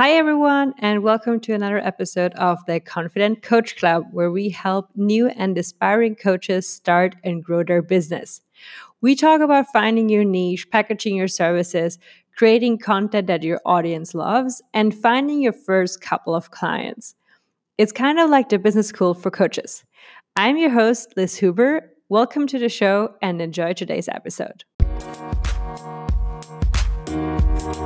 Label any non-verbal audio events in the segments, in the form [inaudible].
Hi, everyone, and welcome to another episode of the Confident Coach Club, where we help new and aspiring coaches start and grow their business. We talk about finding your niche, packaging your services, creating content that your audience loves, and finding your first couple of clients. It's kind of like the business school for coaches. I'm your host, Liz Huber. Welcome to the show and enjoy today's episode. Hi,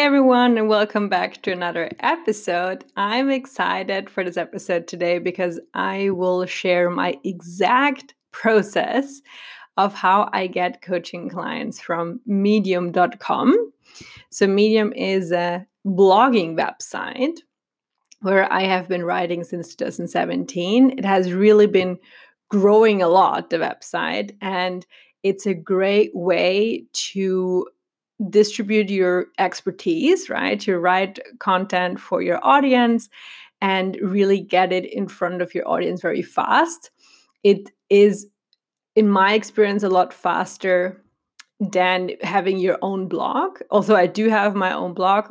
everyone, and welcome back to another episode. I'm excited for this episode today because I will share my exact process of how I get coaching clients from medium.com. So, Medium is a blogging website where I have been writing since 2017. It has really been growing a lot, the website, and it's a great way to distribute your expertise, right? To write content for your audience and really get it in front of your audience very fast. It is, in my experience, a lot faster than having your own blog. Also, I do have my own blog,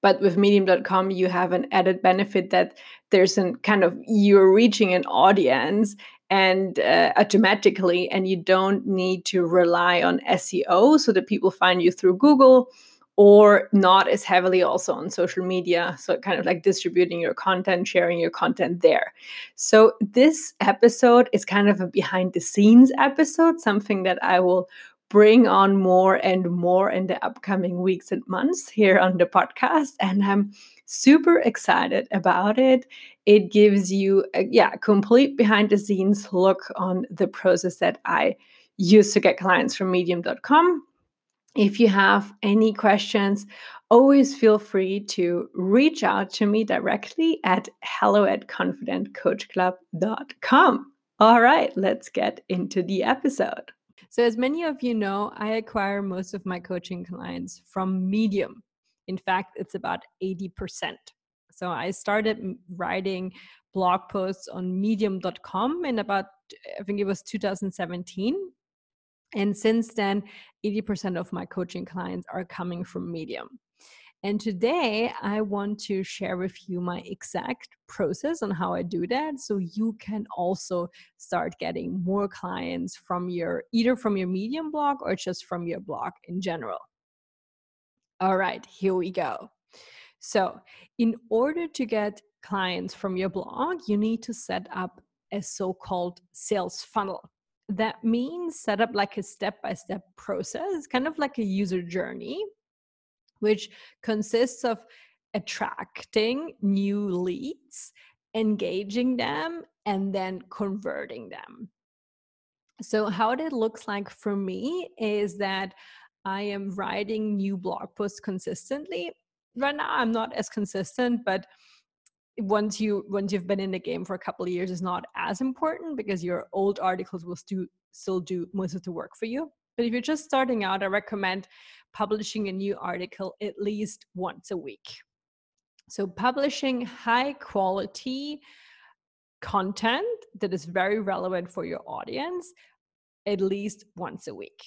but with medium.com, you have an added benefit that there's a kind of you're reaching an audience and uh, automatically and you don't need to rely on SEO so that people find you through Google or not as heavily also on social media so kind of like distributing your content sharing your content there. So this episode is kind of a behind the scenes episode something that I will bring on more and more in the upcoming weeks and months here on the podcast and I'm super excited about it. It gives you a yeah, complete behind the scenes look on the process that I use to get clients from medium.com. If you have any questions, always feel free to reach out to me directly at hello at confidentcoachclub.com. All right, let's get into the episode. So, as many of you know, I acquire most of my coaching clients from Medium. In fact, it's about 80%. So I started writing blog posts on medium.com in about, I think it was 2017. And since then, 80% of my coaching clients are coming from Medium. And today I want to share with you my exact process on how I do that so you can also start getting more clients from your either from your Medium blog or just from your blog in general. All right, here we go. So, in order to get clients from your blog, you need to set up a so called sales funnel. That means set up like a step by step process, kind of like a user journey, which consists of attracting new leads, engaging them, and then converting them. So, how it looks like for me is that I am writing new blog posts consistently. Right now, I'm not as consistent, but once you once you've been in the game for a couple of years it's not as important because your old articles will still still do most of the work for you. But if you're just starting out, I recommend publishing a new article at least once a week. So publishing high quality content that is very relevant for your audience at least once a week.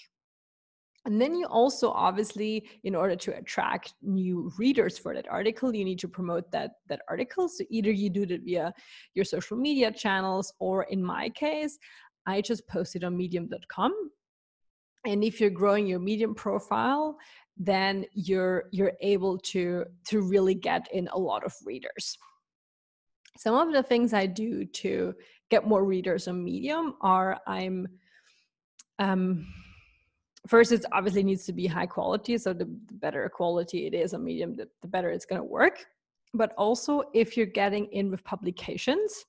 And then you also obviously, in order to attract new readers for that article, you need to promote that that article. So either you do it via your social media channels, or in my case, I just post it on medium.com. And if you're growing your medium profile, then you're you're able to to really get in a lot of readers. Some of the things I do to get more readers on Medium are I'm um first it obviously needs to be high quality. So the, the better quality it is on medium the, the better it's going to work. But also if you're getting in with publications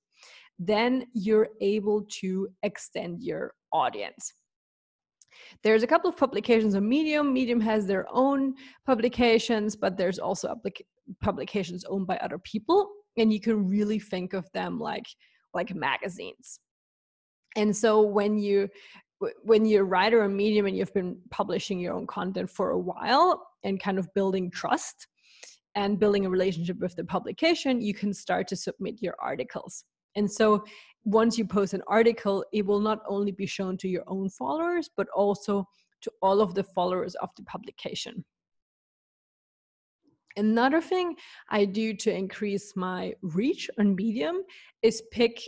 then you're able to extend your audience there's a couple of publications on medium medium has their own publications but there's also publications owned by other people and you can really think of them like like magazines and so when you when you're a writer on medium and you've been publishing your own content for a while and kind of building trust and building a relationship with the publication, you can start to submit your articles. And so once you post an article, it will not only be shown to your own followers, but also to all of the followers of the publication. Another thing I do to increase my reach on Medium is pick,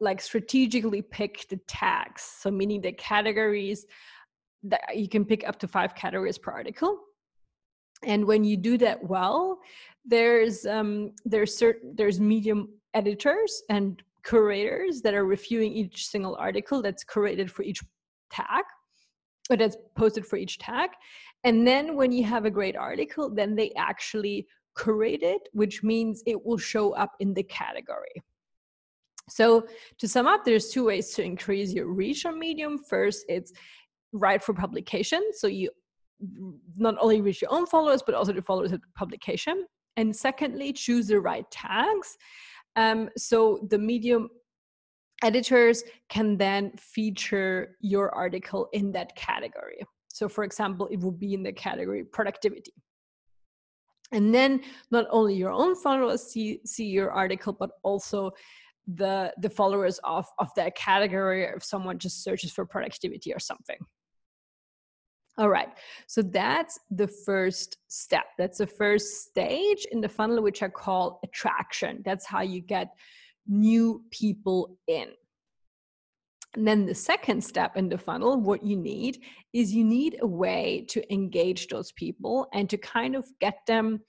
like, strategically pick the tags. So, meaning the categories that you can pick up to five categories per article. And when you do that well, there's um, there's certain there's Medium editors and curators that are reviewing each single article that's curated for each tag or that's posted for each tag. And then when you have a great article then they actually curate it which means it will show up in the category. So to sum up there's two ways to increase your reach on medium. First it's write for publication so you not only reach your own followers but also the followers of the publication. And secondly choose the right tags um, so the medium editors can then feature your article in that category. So, for example, it will be in the category productivity. And then not only your own followers see, see your article, but also the the followers of of that category if someone just searches for productivity or something all right. So that's the first step. That's the first stage in the funnel which i call attraction. That's how you get new people in. And then the second step in the funnel, what you need is you need a way to engage those people and to kind of get them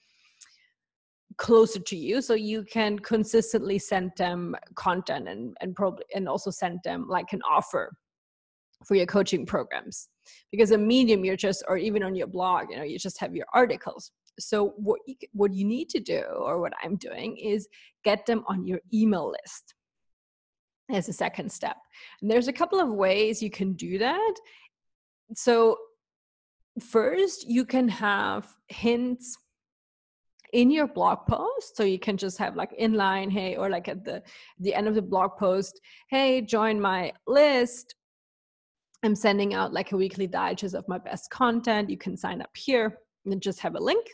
closer to you. So you can consistently send them content and, and probably and also send them like an offer for your coaching programs. Because a medium you're just or even on your blog you know you just have your articles. So what you, what you need to do or what i'm doing is get them on your email list as a second step. And there's a couple of ways you can do that. So first you can have hints in your blog post. So you can just have like inline hey or like at the the end of the blog post hey join my list i'm sending out like a weekly digest of my best content. You can sign up here and just have a link.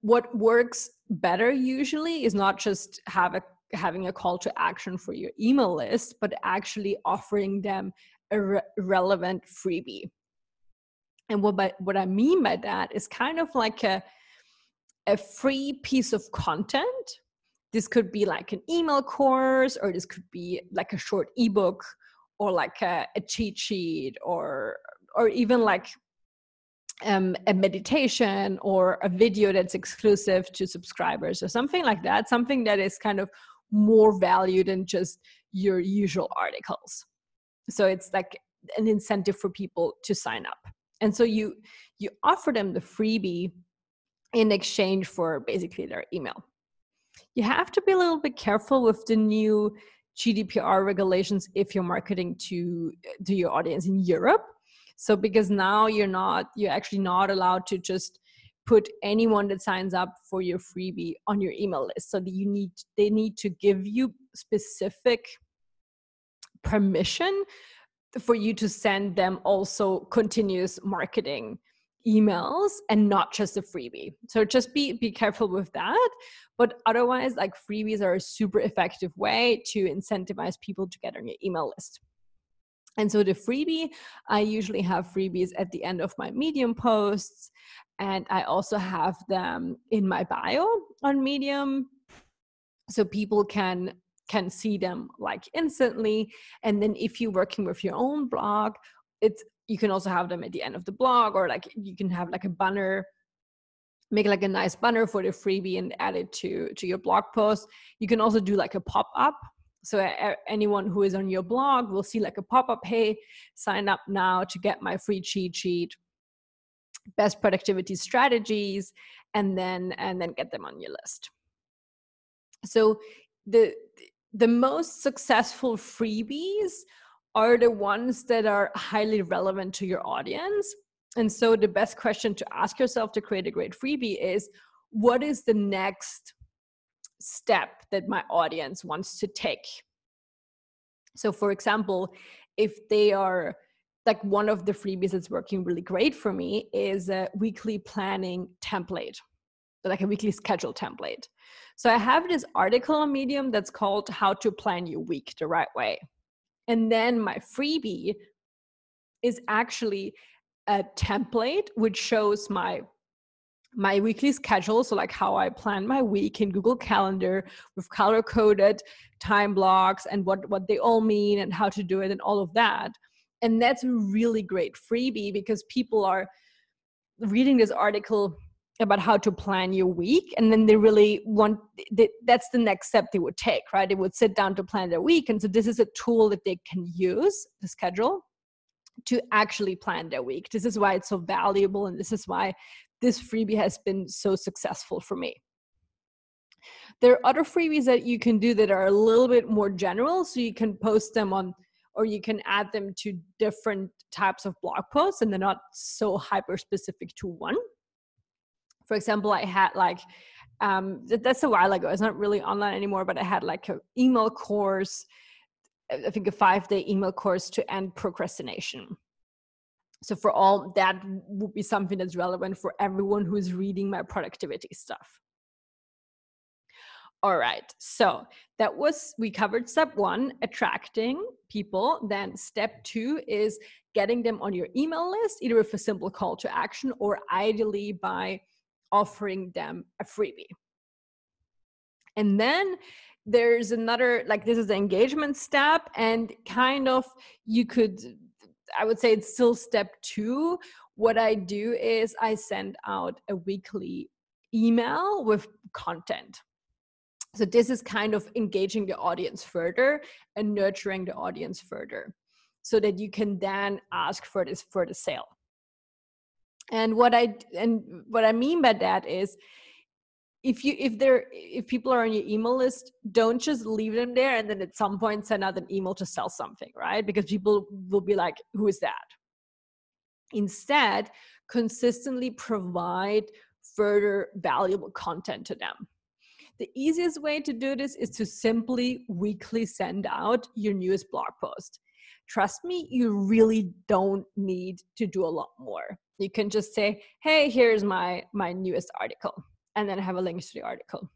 What works better usually is not just have a having a call to action for your email list but actually offering them a re- relevant freebie. And what by, what i mean by that is kind of like a a free piece of content. This could be like an email course or this could be like a short ebook or like a, a cheat sheet or or even like um, a meditation or a video that's exclusive to subscribers or something like that something that is kind of more value than just your usual articles. So it's like an incentive for people to sign up. And so you you offer them the freebie in exchange for basically their email. You have to be a little bit careful with the new gdpr regulations if you're marketing to uh, to your audience in europe. So because now you're not you're actually not allowed to just put anyone that signs up for your freebie on your email list. So that you need they need to give you specific permission for you to send them also continuous marketing emails and not just a freebie so just be be careful with that but otherwise like freebies are a super effective way to incentivize people to get on your email list and so the freebie, I usually have freebies at the end of my Medium posts. And I also have them in my bio on Medium. So people can can see them like instantly. And then if you're working with your own blog, it's you can also have them at the end of the blog or like you can have like a banner make like a nice banner for the freebie and add it to to your blog post. You can also do like a pop-up. So anyone who is on your blog will see like a pop-up hey sign up now to get my free cheat sheet best productivity strategies and then and then get them on your list. So the the most successful freebies are the ones that are highly relevant to your audience and so the best question to ask yourself to create a great freebie is what is the next step that my audience wants to take. So, for example, if they are like one of the freebies that's working really great for me is a weekly planning template. like a weekly schedule template. So I have this article on Medium that's called How to Plan Your Week the Right Way. And then my freebie is actually a template which shows my my weekly schedule so like how i plan my week in google calendar with color coded time blocks and what what they all mean and how to do it and all of that. And that's a really great freebie because people are reading this article about how to plan your week and then they really want that's the next step they would take right? They would sit down to plan their week and so this is a tool that they can use the schedule to actually plan their week. This is why it's so valuable and this is why this freebie has been so successful for me. There are other freebies that you can do that are a little bit more general so you can post them on or you can add them to different types of blog posts and they're not so hyper specific to one for example i had like um, that's a while ago it's not really online anymore but i had like an email course i think a five day email course to end procrastination so for all that would be something that's relevant for everyone who is reading my productivity stuff all right. So that was, we covered step one, attracting people. Then step two is getting them on your email list, either with a simple call to action or ideally by offering them a freebie. And then there's another, like, this is the engagement step, and kind of you could, I would say it's still step two. What I do is I send out a weekly email with content so this is kind of engaging the audience further and nurturing the audience further so that you can then ask for this for the sale and what i and what i mean by that is if you if they're if people are on your email list don't just leave them there and then at some point send out an email to sell something right because people will be like who is that instead consistently provide further valuable content to them the easiest way to do this is to simply weekly send out your newest blog post. Trust me, you really don't need to do a lot more. You can just say, "Hey, here's my my newest article," and then have a link to the article.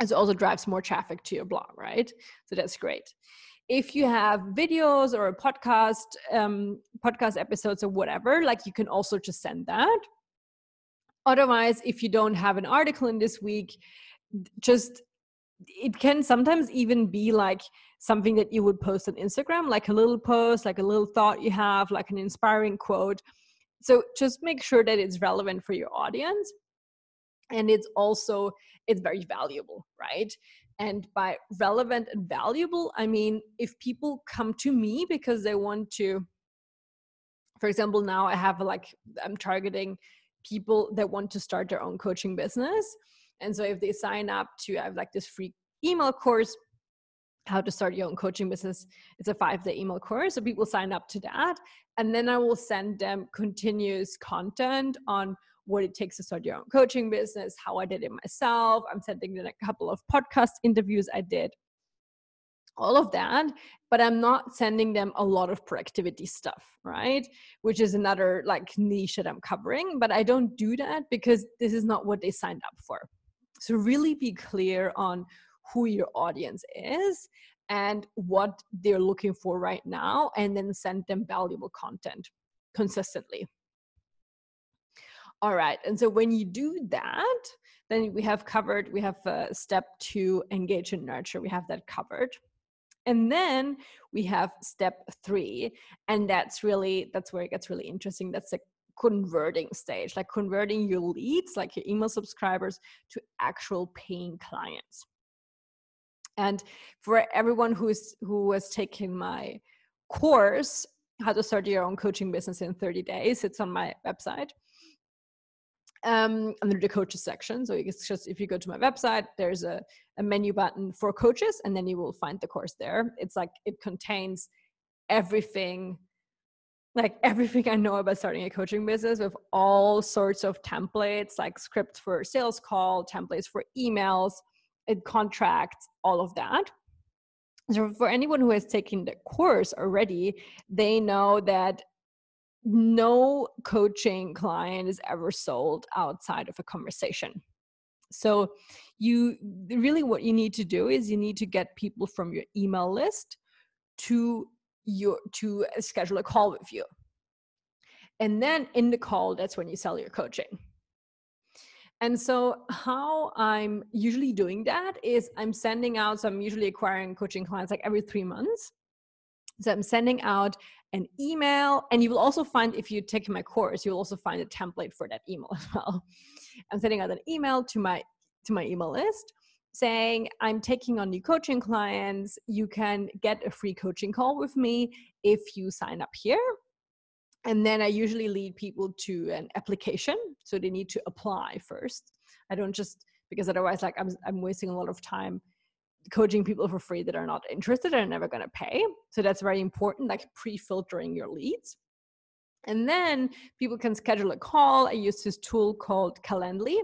It also drives more traffic to your blog, right? So that's great. If you have videos or a podcast, um, podcast episodes or whatever, like you can also just send that. Otherwise, if you don't have an article in this week, just it can sometimes even be like something that you would post on Instagram, like a little post, like a little thought you have, like an inspiring quote. So just make sure that it's relevant for your audience and it's also it's very valuable, right? And by relevant and valuable, I mean if people come to me because they want to for example, now I have like I'm targeting people that want to start their own coaching business and so if they sign up to have like this free email course, how to start your own coaching business, it's a five day email course. So people sign up to that. And then I will send them continuous content on what it takes to start your own coaching business, how I did it myself. I'm sending them a couple of podcast interviews I did, all of that. But I'm not sending them a lot of productivity stuff, right? Which is another like niche that I'm covering. But I don't do that because this is not what they signed up for. So really be clear on who your audience is and what they're looking for right now, and then send them valuable content consistently. All right, and so when you do that, then we have covered, we have uh, step two, engage and nurture, we have that covered. And then we have step three, and that's really, that's where it gets really interesting. That's the converting stage, like converting your leads, like your email subscribers, to actual paying clients. And for everyone who's who has taken my course, how to start your own coaching business in 30 days, it's on my website. Um, under the coaches section. So it's just if you go to my website, there's a, a menu button for coaches, and then you will find the course there. It's like it contains everything like everything I know about starting a coaching business with all sorts of templates, like scripts for sales call, templates for emails, it contracts, all of that. So for anyone who has taken the course already, they know that no coaching client is ever sold outside of a conversation. So you really what you need to do is you need to get people from your email list to your to schedule a call with you. And then in the call, that's when you sell your coaching. And so, how I'm usually doing that is I'm sending out, so I'm usually acquiring coaching clients like every three months. So, I'm sending out an email, and you will also find if you take my course, you'll also find a template for that email [laughs] as well. I'm sending out an email to my to my email list saying i'm taking on new coaching clients you can get a free coaching call with me if you sign up here and then i usually lead people to an application so they need to apply first. I don't just because otherwise like i'm, I'm wasting a lot of time coaching people for free that are not interested and are never going to pay. So that's very important like pre-filtering your leads. And then people can schedule a call. I use this tool called calendly.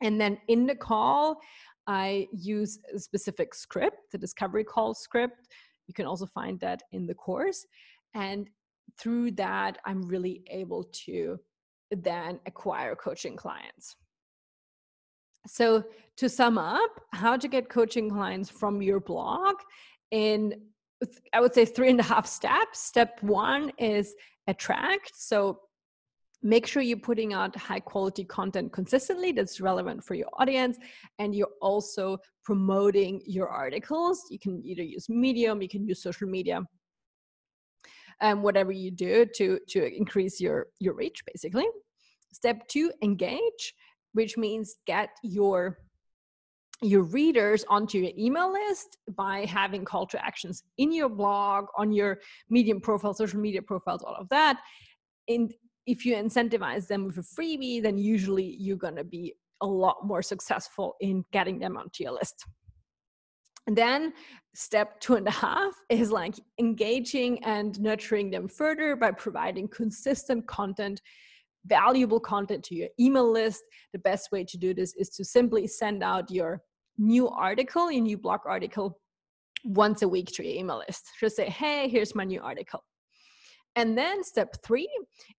And then in the call i use a specific script the discovery call script. You can also find that in the course. And through that, I'm really able to then acquire coaching clients. So, to sum up, how to get coaching clients from your blog in I would say three and a half steps. Step one is attract. So, make sure you're putting out high quality content consistently that's relevant for your audience and you're also promoting your articles you can either use medium you can use social media um, whatever you do to to increase your your reach basically. Step two engage which means get your your readers onto your email list by having call to actions in your blog on your medium profile social media profiles all of that. And if you incentivize them with a freebie then usually you're going to be a lot more successful in getting them onto your list and then step two and a half is like engaging and nurturing them further by providing consistent content, valuable content to your email list. The best way to do this is to simply send out your new article, your new blog article, once a week to your email list. Just say, hey, here's my new article. And then step three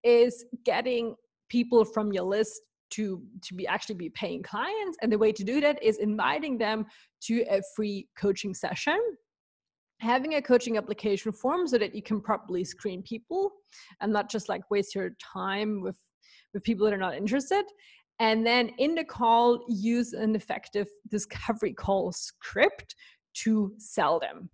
is getting people from your list to to be actually be paying clients and the way to do that is inviting them to a free coaching session having a coaching application form so that you can properly screen people and not just like waste your time with with people that are not interested. And then in the call use an effective discovery call script to sell them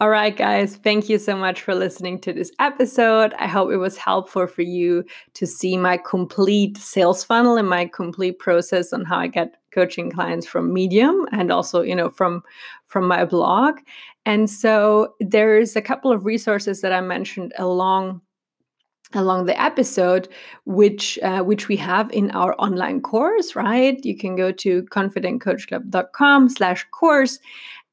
all right, guys, thank you so much for listening to this episode. I hope it was helpful for you to see my complete sales funnel and my complete process on how I get coaching clients from Medium and also, you know, from from my blog. And so there's a couple of resources that I mentioned along along the episode which uh, which we have in our online course right? You can go to confidentcoachclub.com slash course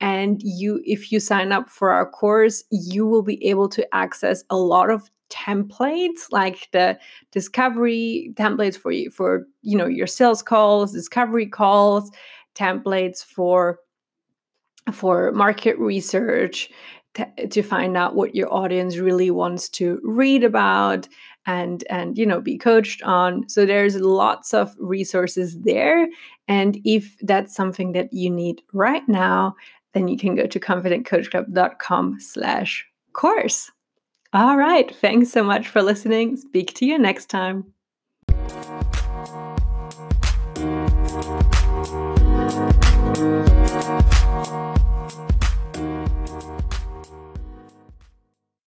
and you if you sign up for our course you will be able to access a lot of templates like the discovery templates for you for you know your sales calls discovery calls templates for for market research to find out what your audience really wants to read about and and you know be coached on. So there's lots of resources there. And if that's something that you need right now then you can go to confidentcoachclub.com slash course. All right. Thanks so much for listening. Speak to you next time.